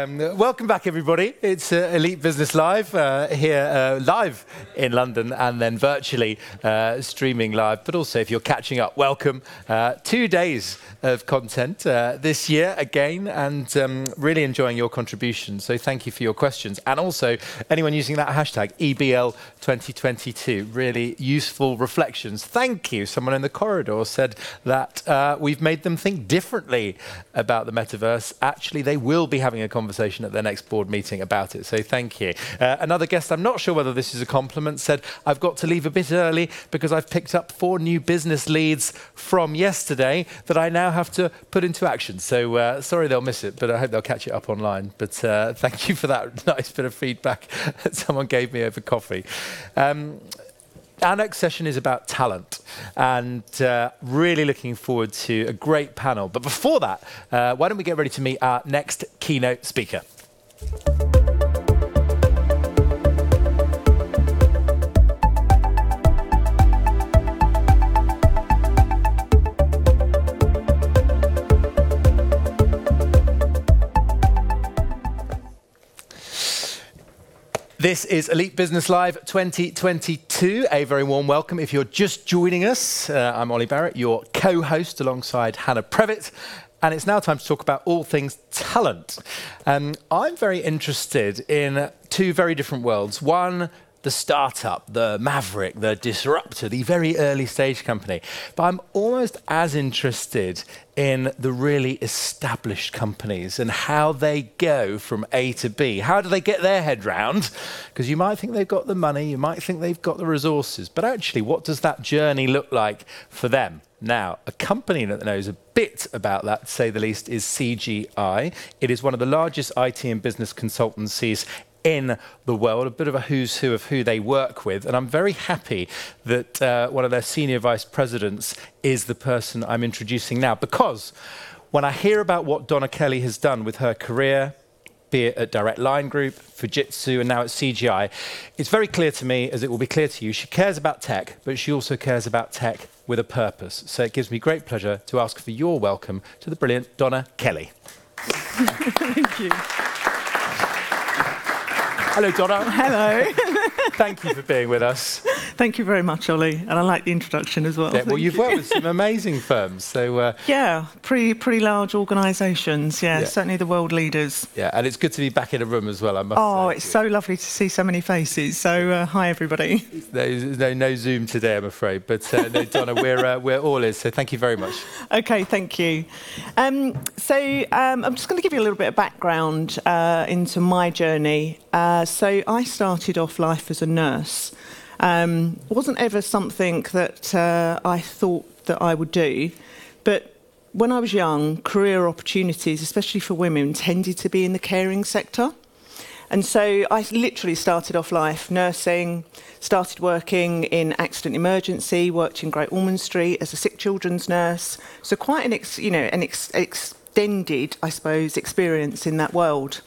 Um, welcome back, everybody. It's uh, Elite Business Live uh, here, uh, live in London, and then virtually uh, streaming live. But also, if you're catching up, welcome. Uh, two days of content uh, this year again, and um, really enjoying your contributions. So, thank you for your questions, and also anyone using that hashtag EBL 2022. Really useful reflections. Thank you. Someone in the corridor said that we've made them think differently about the metaverse. Actually, they will be having a conversation at their next board meeting about it. So thank you. Uh, another guest, I'm not sure whether this is a compliment, said, I've got to leave a bit early because I've picked up four new business leads from yesterday that I now have to put into action. So uh, sorry they'll miss it, but I hope they'll catch it up online. But uh, thank you for that nice bit of feedback that someone gave me over coffee. Um, our next session is about talent and uh, really looking forward to a great panel. But before that, uh, why don't we get ready to meet our next keynote speaker? This is Elite Business Live 2022. A very warm welcome if you're just joining us. Uh, I'm Ollie Barrett, your co host alongside Hannah Prevett. And it's now time to talk about all things talent. Um, I'm very interested in two very different worlds. One, the startup, the maverick, the disruptor, the very early stage company. But I'm almost as interested in the really established companies and how they go from A to B. How do they get their head round? Because you might think they've got the money, you might think they've got the resources, but actually, what does that journey look like for them? Now, a company that knows a bit about that, to say the least, is CGI. It is one of the largest IT and business consultancies in the world, a bit of a who's who of who they work with. And I'm very happy that uh, one of their senior vice presidents is the person I'm introducing now, because when I hear about what Donna Kelly has done with her career, be it at Direct Line Group, Fujitsu, and now at CGI, it's very clear to me, as it will be clear to you, she cares about tech, but she also cares about tech with a purpose. So it gives me great pleasure to ask for your welcome to the brilliant Donna Kelly. Thank you. Hello, Donna. Hello. Thank you for being with us. Thank you very much, Ollie, and I like the introduction as well. Yeah, well, you've worked with some amazing firms, so uh, yeah, pretty pretty large organisations. Yeah, yeah, certainly the world leaders. Yeah, and it's good to be back in a room as well. I must. Oh, say. it's so lovely to see so many faces. So uh, hi, everybody. There's no, no Zoom today, I'm afraid, but uh, no, Donna, we're uh, we're all is. So thank you very much. Okay, thank you. Um, so um, I'm just going to give you a little bit of background uh, into my journey. Uh, so I started off life as a nurse. Um, wasn't ever something that uh, I thought that I would do, but when I was young, career opportunities, especially for women, tended to be in the caring sector. And so I literally started off life nursing, started working in accident emergency, worked in Great Ormond Street as a sick children's nurse. So quite an, ex, you know, an ex, extended, I suppose, experience in that world.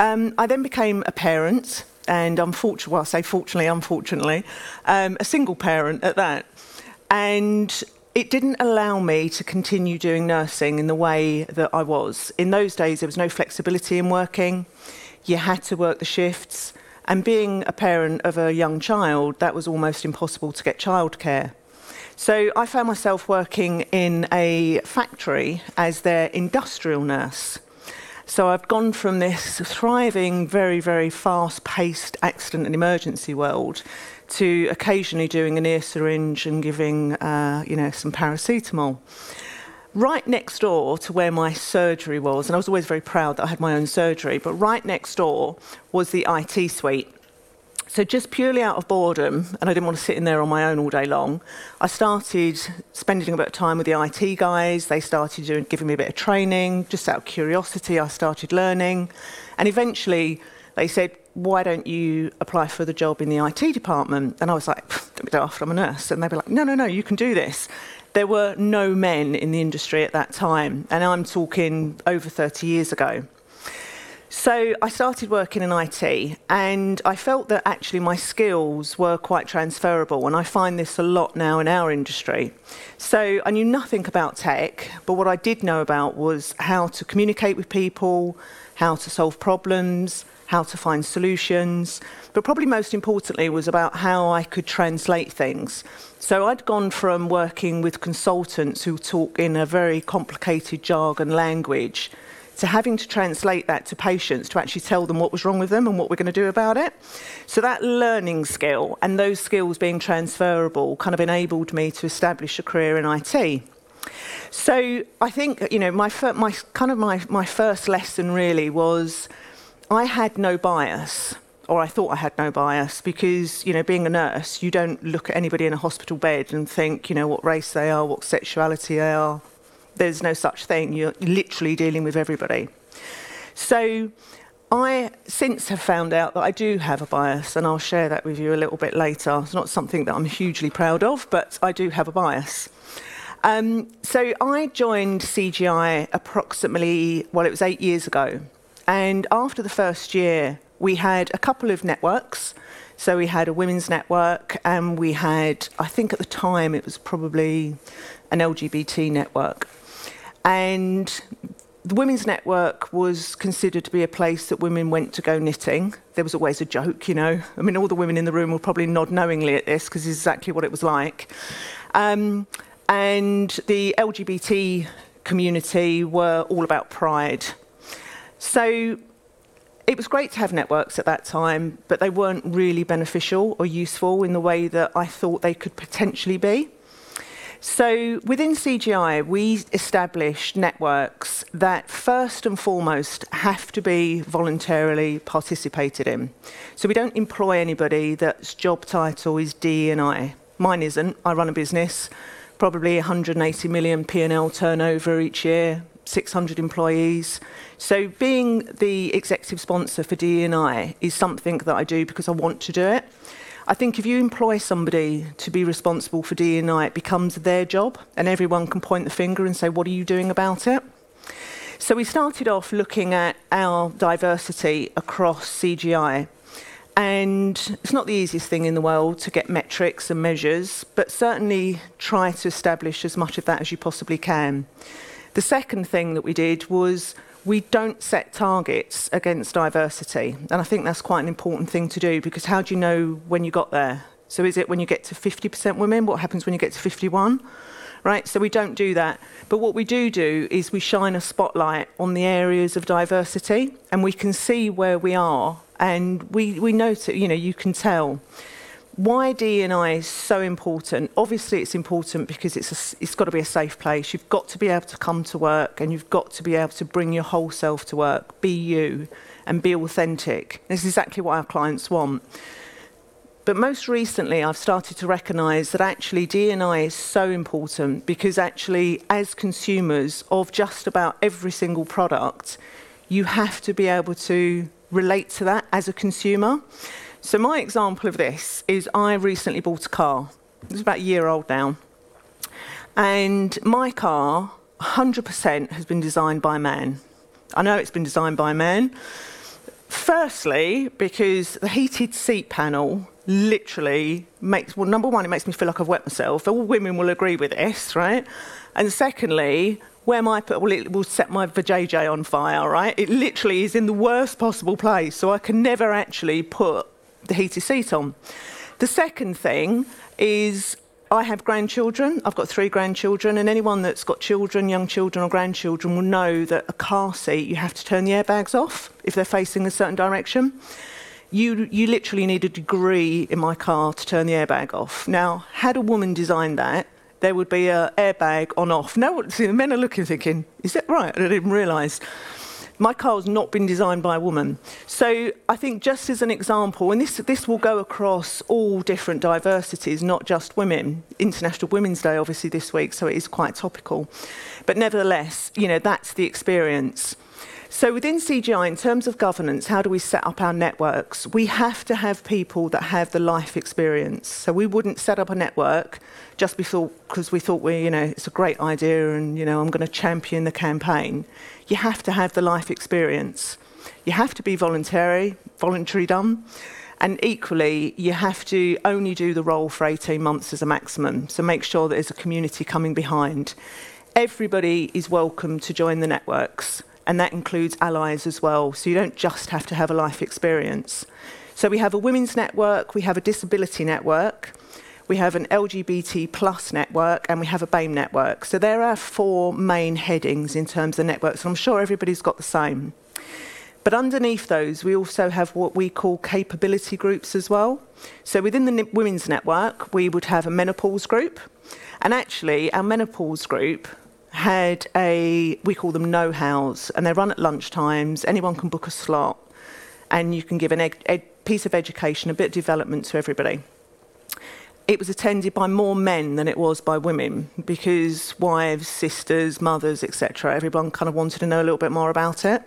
Um, I then became a parent and unfortunately, well, I say fortunately, unfortunately, um, a single parent at that. And it didn't allow me to continue doing nursing in the way that I was. In those days, there was no flexibility in working. You had to work the shifts. And being a parent of a young child, that was almost impossible to get childcare. So I found myself working in a factory as their industrial nurse. So I've gone from this thriving, very, very fast paced accident and emergency world to occasionally doing an ear syringe and giving, uh, you know, some paracetamol. Right next door to where my surgery was, and I was always very proud that I had my own surgery, but right next door was the IT suite. So, just purely out of boredom, and I didn't want to sit in there on my own all day long, I started spending a bit of time with the IT guys. They started doing, giving me a bit of training. Just out of curiosity, I started learning. And eventually, they said, Why don't you apply for the job in the IT department? And I was like, Don't be daft, I'm a nurse. And they were like, No, no, no, you can do this. There were no men in the industry at that time, and I'm talking over 30 years ago. So I started working in IT and I felt that actually my skills were quite transferable and I find this a lot now in our industry. So I knew nothing about tech, but what I did know about was how to communicate with people, how to solve problems, how to find solutions, but probably most importantly was about how I could translate things. So I'd gone from working with consultants who talk in a very complicated jargon language to having to translate that to patients to actually tell them what was wrong with them and what we're going to do about it. So that learning skill and those skills being transferable kind of enabled me to establish a career in IT. So I think you know my fir- my kind of my my first lesson really was I had no bias or I thought I had no bias because, you know, being a nurse, you don't look at anybody in a hospital bed and think, you know, what race they are, what sexuality they are, there's no such thing. You're literally dealing with everybody. So I since have found out that I do have a bias, and I'll share that with you a little bit later. It's not something that I'm hugely proud of, but I do have a bias. Um, so I joined CGI approximately, well, it was eight years ago. And after the first year, we had a couple of networks. So we had a women's network, and we had, I think at the time, it was probably an LGBT network. And the Women's Network was considered to be a place that women went to go knitting. There was always a joke, you know. I mean, all the women in the room will probably nod knowingly at this because it's exactly what it was like. Um, and the LGBT community were all about pride. So it was great to have networks at that time, but they weren't really beneficial or useful in the way that I thought they could potentially be. So within CGI, we established networks that first and foremost have to be voluntarily participated in. So we don't employ anybody that's job title is D and I. Mine isn't. I run a business, probably 180 million P&L turnover each year, 600 employees. So being the executive sponsor for D&I is something that I do because I want to do it. I think if you employ somebody to be responsible for D&I, it becomes their job, and everyone can point the finger and say, what are you doing about it? So we started off looking at our diversity across CGI. And it's not the easiest thing in the world to get metrics and measures, but certainly try to establish as much of that as you possibly can. The second thing that we did was we don't set targets against diversity. And I think that's quite an important thing to do because how do you know when you got there? So is it when you get to 50% women? What happens when you get to 51? Right? So we don't do that. But what we do do is we shine a spotlight on the areas of diversity and we can see where we are and we, we note it, you know, you can tell why D&I is so important. Obviously, it's important because it's, a, it's got to be a safe place. You've got to be able to come to work and you've got to be able to bring your whole self to work, be you, and be authentic. This is exactly what our clients want. But most recently, I've started to recognise that actually D&I is so important because actually, as consumers of just about every single product, you have to be able to relate to that as a consumer. So my example of this is I recently bought a car. It's about a year old now. And my car, 100% has been designed by man. I know it's been designed by man. Firstly, because the heated seat panel literally makes, well, number one, it makes me feel like I've wet myself. All women will agree with this, right? And secondly, where my well, it will set my vajayjay on fire, right? It literally is in the worst possible place, so I can never actually put the heated seat on. The second thing is I have grandchildren. I've got three grandchildren, and anyone that's got children, young children, or grandchildren will know that a car seat, you have to turn the airbags off if they're facing a certain direction. You, you literally need a degree in my car to turn the airbag off. Now, had a woman designed that, there would be an airbag on off. Now, see, the men are looking, thinking, is that right? I didn't realise my car has not been designed by a woman. So I think just as an example, and this, this will go across all different diversities, not just women. International Women's Day, obviously, this week, so it is quite topical. But nevertheless, you know, that's the experience. So within CGI, in terms of governance, how do we set up our networks? We have to have people that have the life experience. So we wouldn't set up a network just because we thought we, you know, it's a great idea and, you know, I'm going to champion the campaign. You have to have the life experience. You have to be voluntary, voluntary done. And equally, you have to only do the role for 18 months as a maximum. So make sure that there's a community coming behind. Everybody is welcome to join the networks, and that includes allies as well. So you don't just have to have a life experience. So we have a women's network, we have a disability network, we have an LGBT plus network, and we have a BAME network. So there are four main headings in terms of networks, and I'm sure everybody's got the same. But underneath those, we also have what we call capability groups as well. So within the women's network, we would have a menopause group. And actually, our menopause group had a, we call them know hows, and they run at lunchtimes. Anyone can book a slot, and you can give an ed- ed- piece of education, a bit of development to everybody. It was attended by more men than it was by women because wives, sisters, mothers, etc., everyone kind of wanted to know a little bit more about it.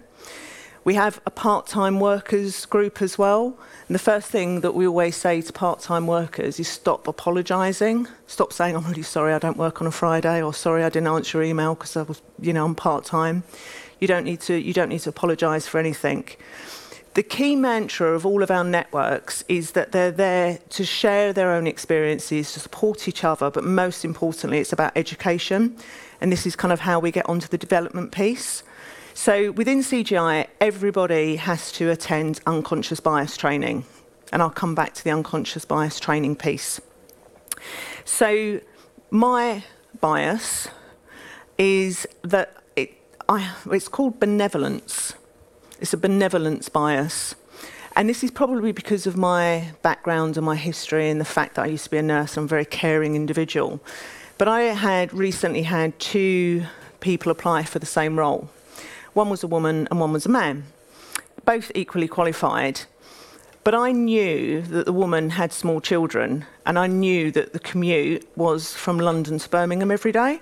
We have a part time workers group as well. And the first thing that we always say to part time workers is stop apologising. Stop saying, I'm really sorry I don't work on a Friday, or sorry I didn't answer your email because I was, you know, I'm part time. You don't need to, you don't need to apologise for anything. The key mantra of all of our networks is that they're there to share their own experiences, to support each other, but most importantly, it's about education. And this is kind of how we get onto the development piece. So within CGI, everybody has to attend unconscious bias training. And I'll come back to the unconscious bias training piece. So my bias is that it, I, it's called benevolence. It's a benevolence bias. And this is probably because of my background and my history and the fact that I used to be a nurse. I'm a very caring individual. But I had recently had two people apply for the same role. One was a woman and one was a man, both equally qualified. But I knew that the woman had small children, and I knew that the commute was from London to Birmingham every day.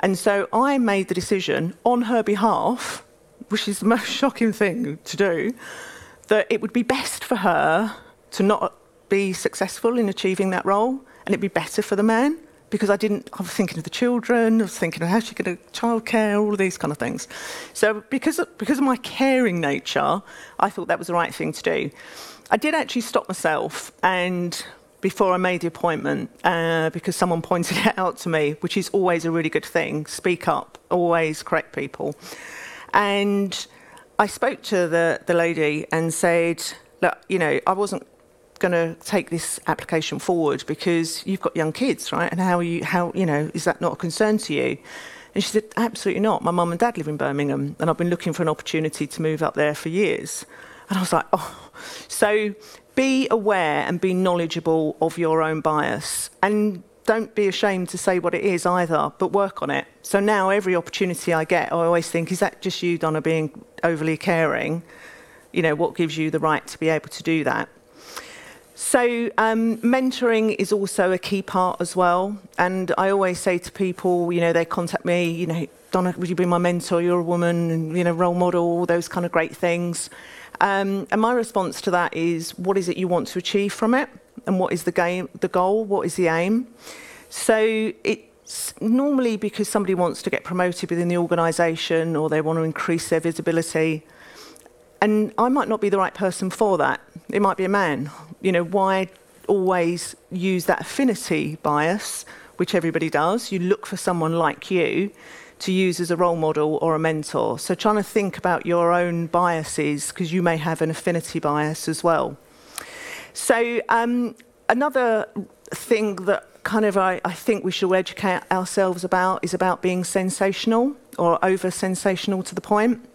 And so I made the decision on her behalf, which is the most shocking thing to do, that it would be best for her to not be successful in achieving that role, and it'd be better for the man because I didn't, I was thinking of the children, I was thinking of how she could do childcare, all of these kind of things. So because of, because of my caring nature, I thought that was the right thing to do. I did actually stop myself and before I made the appointment uh, because someone pointed it out to me, which is always a really good thing. Speak up, always correct people. And I spoke to the, the lady and said, look, you know, I wasn't going to take this application forward because you've got young kids, right? And how are you, how, you know, is that not a concern to you? And she said, absolutely not. My mum and dad live in Birmingham and I've been looking for an opportunity to move up there for years. And I was like, oh. So be aware and be knowledgeable of your own bias. And don't be ashamed to say what it is either, but work on it. So now every opportunity I get, I always think, is that just you, Donna, being overly caring? You know, what gives you the right to be able to do that? So, um, mentoring is also a key part as well. And I always say to people, you know, they contact me, you know, Donna, would you be my mentor? You're a woman, and, you know, role model, all those kind of great things. Um, and my response to that is, what is it you want to achieve from it? And what is the game, the goal? What is the aim? So it's normally because somebody wants to get promoted within the organisation or they want to increase their visibility. And I might not be the right person for that. It might be a man. You know, why always use that affinity bias, which everybody does? You look for someone like you to use as a role model or a mentor. So trying to think about your own biases, because you may have an affinity bias as well. So um, another thing that kind of I, I think we should educate ourselves about is about being sensational or over sensational to the point.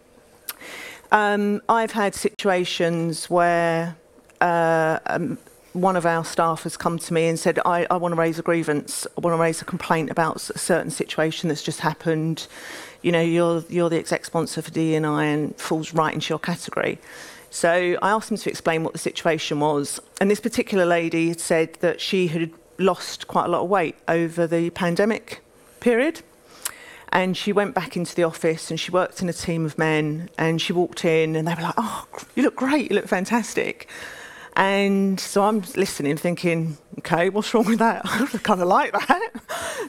Um, I've had situations where uh, um, one of our staff has come to me and said, I, I want to raise a grievance, I want to raise a complaint about a certain situation that's just happened. You know, you're, you're the exec sponsor for D&I and falls right into your category. So I asked them to explain what the situation was. And this particular lady had said that she had lost quite a lot of weight over the pandemic period. And she went back into the office and she worked in a team of men. And she walked in and they were like, Oh, you look great, you look fantastic. And so I'm listening, thinking, okay, what's wrong with that? I kind of like that.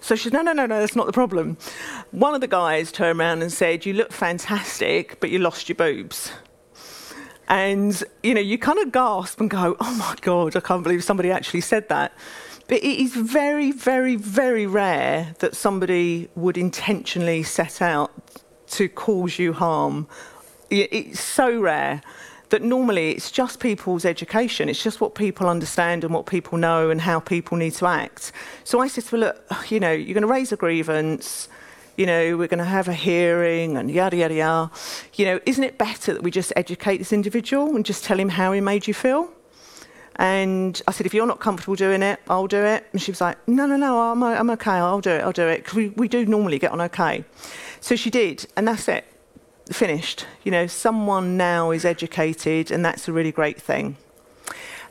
So she said, no, no, no, no, that's not the problem. One of the guys turned around and said, you look fantastic, but you lost your boobs. And, you know, you kind of gasp and go, oh my God, I can't believe somebody actually said that. But it is very, very, very rare that somebody would intentionally set out to cause you harm. It's so rare that normally it's just people's education. It's just what people understand and what people know and how people need to act. So I said her, look, you know, you're going to raise a grievance you know, we're going to have a hearing and yada, yada, yada. You know, isn't it better that we just educate this individual and just tell him how he made you feel? And I said, if you're not comfortable doing it, I'll do it. And she was like, no, no, no, I'm, I'm okay, I'll do it, I'll do it. Because we, we do normally get on okay. So she did, and that's it, finished. You know, someone now is educated, and that's a really great thing.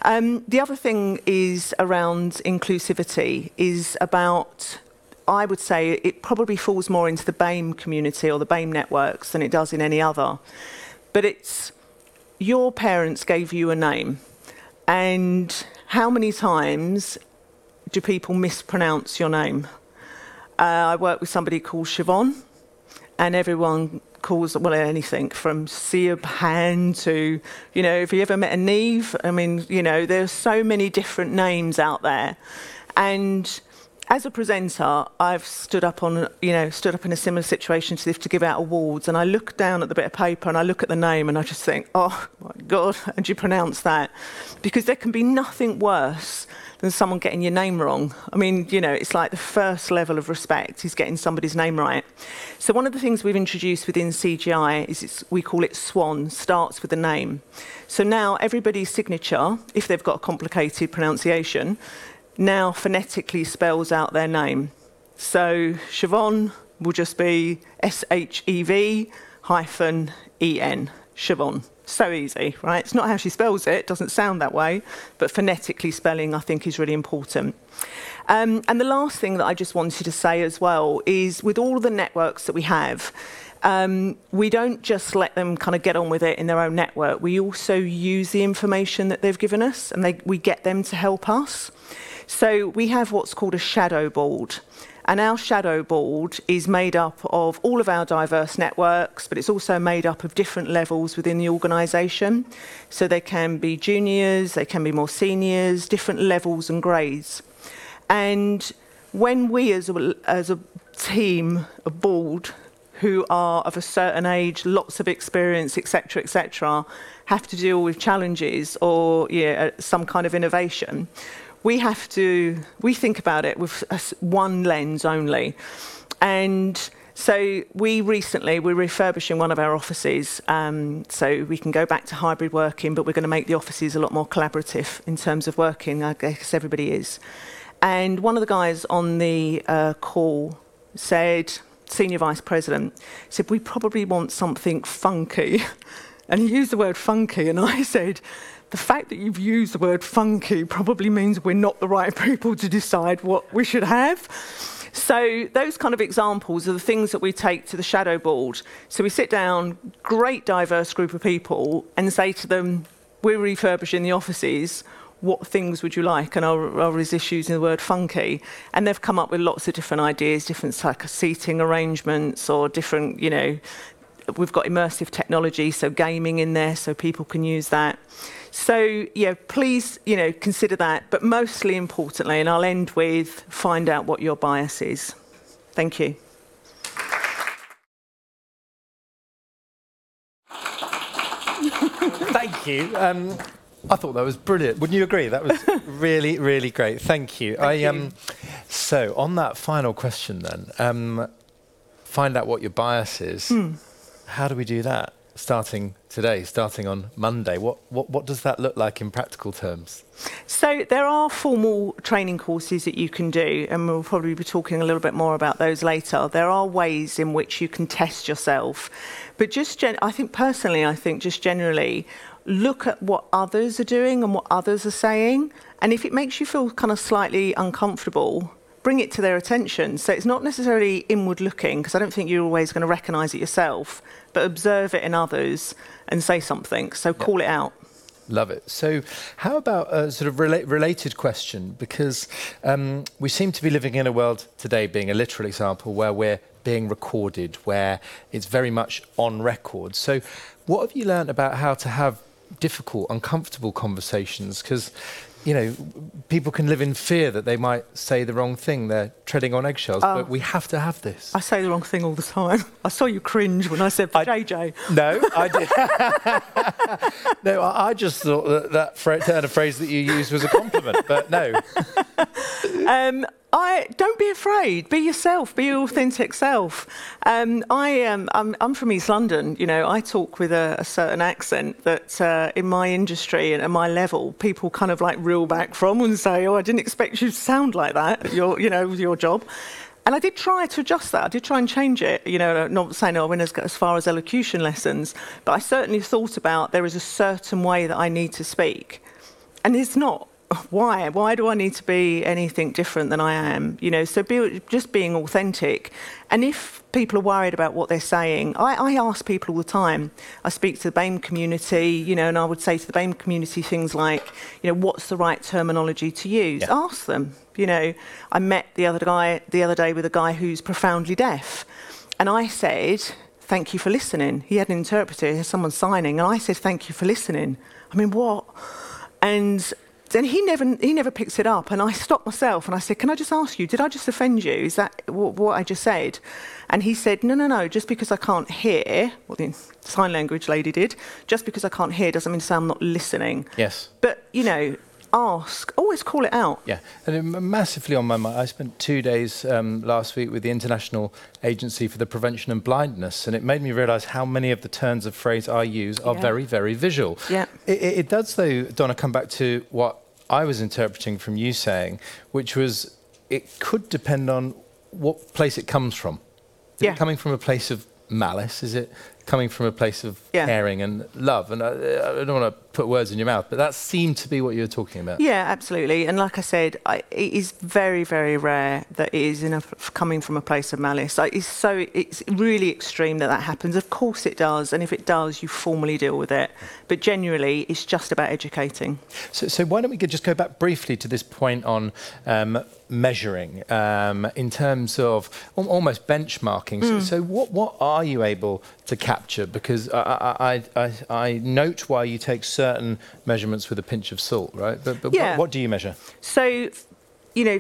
Um, the other thing is around inclusivity, is about I would say it probably falls more into the BAME community or the BAME networks than it does in any other. But it's your parents gave you a name, and how many times do people mispronounce your name? Uh, I work with somebody called Siobhan, and everyone calls well anything from Siobhan to you know. Have you ever met a Neve? I mean, you know, there's so many different names out there, and as a presenter, I've stood up on, you know, stood up in a similar situation to this to give out awards, and I look down at the bit of paper and I look at the name and I just think, oh my God, how do you pronounce that? Because there can be nothing worse than someone getting your name wrong. I mean, you know, it's like the first level of respect is getting somebody's name right. So one of the things we've introduced within CGI is we call it SWAN, starts with the name. So now everybody's signature, if they've got a complicated pronunciation, now phonetically spells out their name. So Siobhan will just be S H E V hyphen E N. Siobhan. So easy, right? It's not how she spells it, it doesn't sound that way, but phonetically spelling I think is really important. Um, and the last thing that I just wanted to say as well is with all the networks that we have, um, we don't just let them kind of get on with it in their own network. We also use the information that they've given us and they, we get them to help us. So we have what's called a shadow board. And our shadow board is made up of all of our diverse networks, but it's also made up of different levels within the organisation. So they can be juniors, they can be more seniors, different levels and grades. And when we as a, as a team, a board, who are of a certain age, lots of experience, etc., etc., have to deal with challenges or yeah, some kind of innovation, we have to, we think about it with one lens only. And so we recently, we're refurbishing one of our offices um, so we can go back to hybrid working, but we're going to make the offices a lot more collaborative in terms of working, I guess everybody is. And one of the guys on the uh, call said, Senior Vice President, said, we probably want something funky. And he used the word funky, and I said, the fact that you've used the word funky probably means we're not the right people to decide what we should have. So, those kind of examples are the things that we take to the shadow board. So, we sit down, great diverse group of people, and say to them, We're refurbishing the offices. What things would you like? And I'll, I'll using the word funky. And they've come up with lots of different ideas, different like seating arrangements, or different, you know, we've got immersive technology, so gaming in there, so people can use that. So, yeah, please, you know, consider that. But mostly importantly, and I'll end with find out what your bias is. Thank you. Thank you. Um, I thought that was brilliant. Wouldn't you agree? That was really, really great. Thank you. Thank I, um, you. So, on that final question, then, um, find out what your bias is. Mm. How do we do that? starting today, starting on Monday. What, what, what does that look like in practical terms? So, there are formal training courses that you can do, and we'll probably be talking a little bit more about those later. There are ways in which you can test yourself. But just, gen- I think personally, I think just generally, look at what others are doing and what others are saying. And if it makes you feel kind of slightly uncomfortable, bring it to their attention. So it's not necessarily inward looking, because I don't think you're always going to recognize it yourself, but observe it in others and say something. So call it out. Love it. So, how about a sort of rela- related question? Because um, we seem to be living in a world today, being a literal example, where we're being recorded, where it's very much on record. So, what have you learned about how to have difficult, uncomfortable conversations because you know, people can live in fear that they might say the wrong thing. They're treading on eggshells, oh. but we have to have this. I say the wrong thing all the time. I saw you cringe when I said I, JJ. No, I did. no, I just thought that that turn of phrase that you used was a compliment, but no. Um, I don't be afraid. Be yourself. Be your authentic self. Um, I um, I'm, I'm, from East London. You know, I talk with a, a certain accent that uh, in my industry and at my level, people kind of like reel back from and say, "Oh, I didn't expect you to sound like that." Your, you know, with your job. And I did try to adjust that. I did try and change it. You know, not saying oh, I went as, as far as elocution lessons, but I certainly thought about there is a certain way that I need to speak, and it's not why? Why do I need to be anything different than I am? You know, so be, just being authentic. And if people are worried about what they're saying, I, I, ask people all the time. I speak to the BAME community, you know, and I would say to the BAME community things like, you know, what's the right terminology to use? Yeah. Ask them. You know, I met the other guy the other day with a guy who's profoundly deaf, and I said, "Thank you for listening." He had an interpreter, he had someone signing, and I said, "Thank you for listening." I mean, what? And and he never, he never picks it up. And I stopped myself and I said, Can I just ask you, did I just offend you? Is that what, what I just said? And he said, No, no, no, just because I can't hear, what the sign language lady did, just because I can't hear doesn't mean to say I'm not listening. Yes. But, you know, ask, always call it out. Yeah, and massively on my mind. I spent two days um, last week with the International Agency for the Prevention of Blindness, and it made me realise how many of the turns of phrase I use are yeah. very, very visual. Yeah. It, it, does, though, Donna, come back to what I was interpreting from you saying, which was it could depend on what place it comes from. Is yeah. it coming from a place of malice? Is it coming from a place of yeah. caring and love. And I, I don't want to put words in your mouth, but that seemed to be what you were talking about. Yeah, absolutely. And like I said, I, it is very, very rare that it is a, coming from a place of malice. Like, it's so it's really extreme that that happens. Of course, it does, and if it does, you formally deal with it. But generally, it's just about educating. So, so why don't we just go back briefly to this point on um, measuring um, in terms of almost benchmarking. Mm. So, so, what what are you able to capture? Because I, I, I, I, note why you take certain measurements with a pinch of salt, right? But, but yeah. what, what do you measure? So, you know,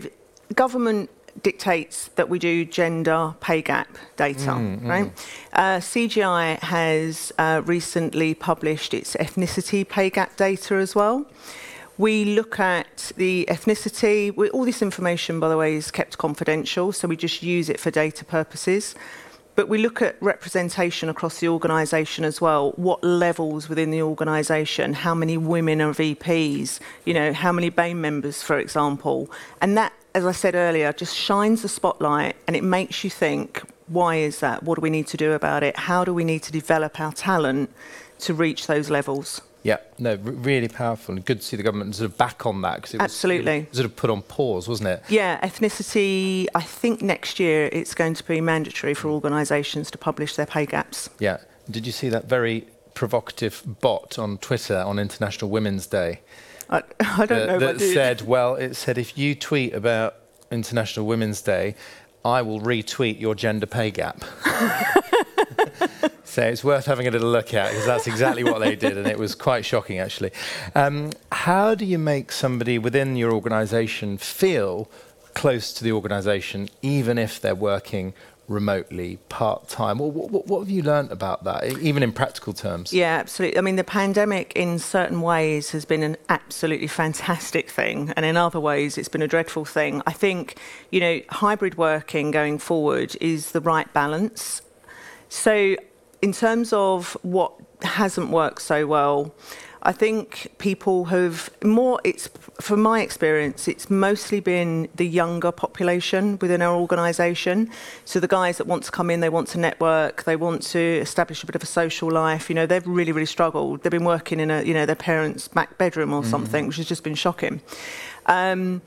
government dictates that we do gender pay gap data, mm, mm. right? Mm. Uh, CGI has uh, recently published its ethnicity pay gap data as well. We look at the ethnicity. We, all this information, by the way, is kept confidential, so we just use it for data purposes. But we look at representation across the organisation as well. What levels within the organisation? How many women are VPs? You know, how many BAME members, for example? And that, as I said earlier, just shines the spotlight and it makes you think, why is that? What do we need to do about it? How do we need to develop our talent to reach those levels? Yeah, no, r- really powerful and good to see the government sort of back on that because it was absolutely sort of put on pause, wasn't it? Yeah, ethnicity. I think next year it's going to be mandatory for hmm. organisations to publish their pay gaps. Yeah. Did you see that very provocative bot on Twitter on International Women's Day? I, I don't know. That said, well, it said if you tweet about International Women's Day, I will retweet your gender pay gap. It's worth having a little look at because that's exactly what they did, and it was quite shocking actually. Um, how do you make somebody within your organisation feel close to the organisation, even if they're working remotely, part time? What, what, what, have you learned about that, even in practical terms? Yeah, absolutely. I mean, the pandemic, in certain ways, has been an absolutely fantastic thing, and in other ways, it's been a dreadful thing. I think, you know, hybrid working going forward is the right balance. So in terms of what hasn't worked so well, I think people have more, it's from my experience, it's mostly been the younger population within our organisation. So the guys that want to come in, they want to network, they want to establish a bit of a social life. You know, they've really, really struggled. They've been working in a, you know, their parents' back bedroom or mm. something, which has just been shocking. Um,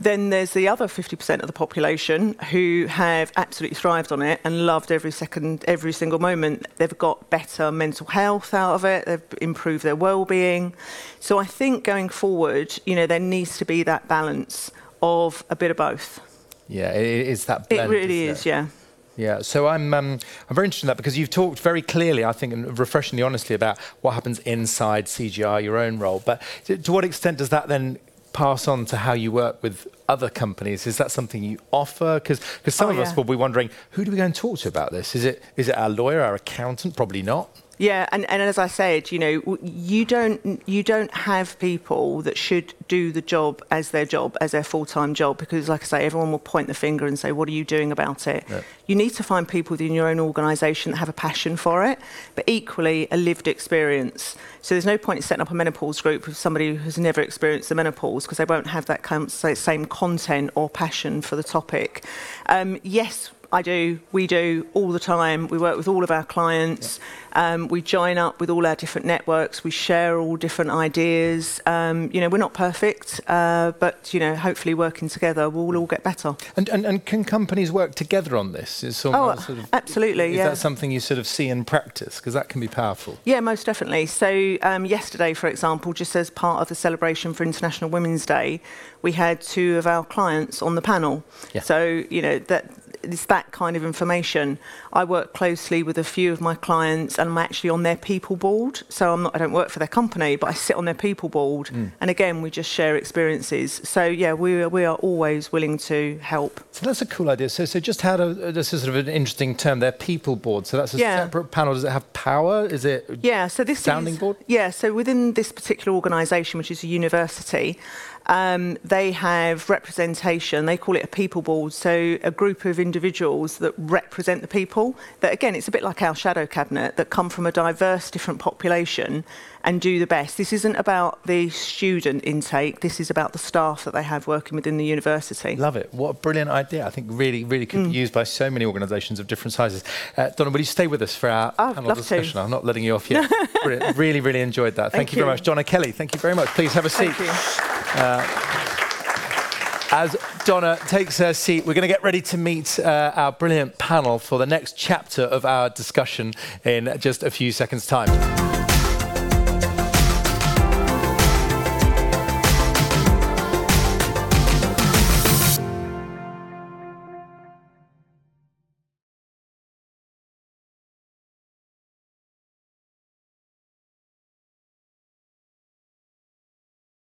then there's the other 50% of the population who have absolutely thrived on it and loved every second, every single moment. They've got better mental health out of it, they've improved their well-being. So I think going forward, you know, there needs to be that balance of a bit of both. Yeah, it is that blend. It really is, it? yeah. Yeah, so I'm, um, I'm very interested in that because you've talked very clearly, I think, and refreshingly honestly about what happens inside CGI, your own role. But to, to what extent does that then pass on to how you work with other companies? Is that something you offer? Because some Oh, of us will be wondering, who do we go and talk to about this? Is it, is it our lawyer, our accountant? Probably not. Yeah, and, and as I said, you know, you don't you don't have people that should do the job as their job, as their full time job, because like I say, everyone will point the finger and say, "What are you doing about it?" Yeah. You need to find people within your own organisation that have a passion for it, but equally a lived experience. So there's no point in setting up a menopause group with somebody who has never experienced the menopause because they won't have that kind of, say, same content or passion for the topic. Um, yes. I do, we do all the time. We work with all of our clients. Um, we join up with all our different networks. We share all different ideas. Um, you know, we're not perfect, uh, but, you know, hopefully working together, we'll all get better. And, and, and can companies work together on this? Is some, Oh, sort of, absolutely, Is yeah. that something you sort of see in practice? Because that can be powerful. Yeah, most definitely. So, um, yesterday, for example, just as part of the celebration for International Women's Day, we had two of our clients on the panel. Yeah. So, you know, that it's that kind of information. I work closely with a few of my clients, and I'm actually on their people board. So, I'm not, I don't work for their company, but I sit on their people board. Hmm. And again, we just share experiences. So, yeah, we are, we are always willing to help. So that's a cool idea. So, so just how to, this is sort of an interesting term. They're people board. So that's a Yeah. separate panel. Does it have power? Is it? Yeah, so this Sounding is, board? Yeah, so within this particular organisation, which is a university, um, they have representation. They call it a people board. So a group of individuals that represent the people. That again, it's a bit like our shadow cabinet that come from a diverse, different population and do the best. This isn't about the student intake. This is about the staff that they have working within the university. Love it. What a brilliant idea. I think really, really could Mm. be used by so many organisations of different sizes. Uh, Donna, will you stay with us for our Oh, panel love to. discussion? I'm not letting you off yet. Really, really enjoyed that. Thank, Thank you very you. much. Donna Kelly, thank you very much. Please have a seat. As Donna takes her seat, we're going to get ready to meet uh, our brilliant panel for the next chapter of our discussion in just a few seconds' time.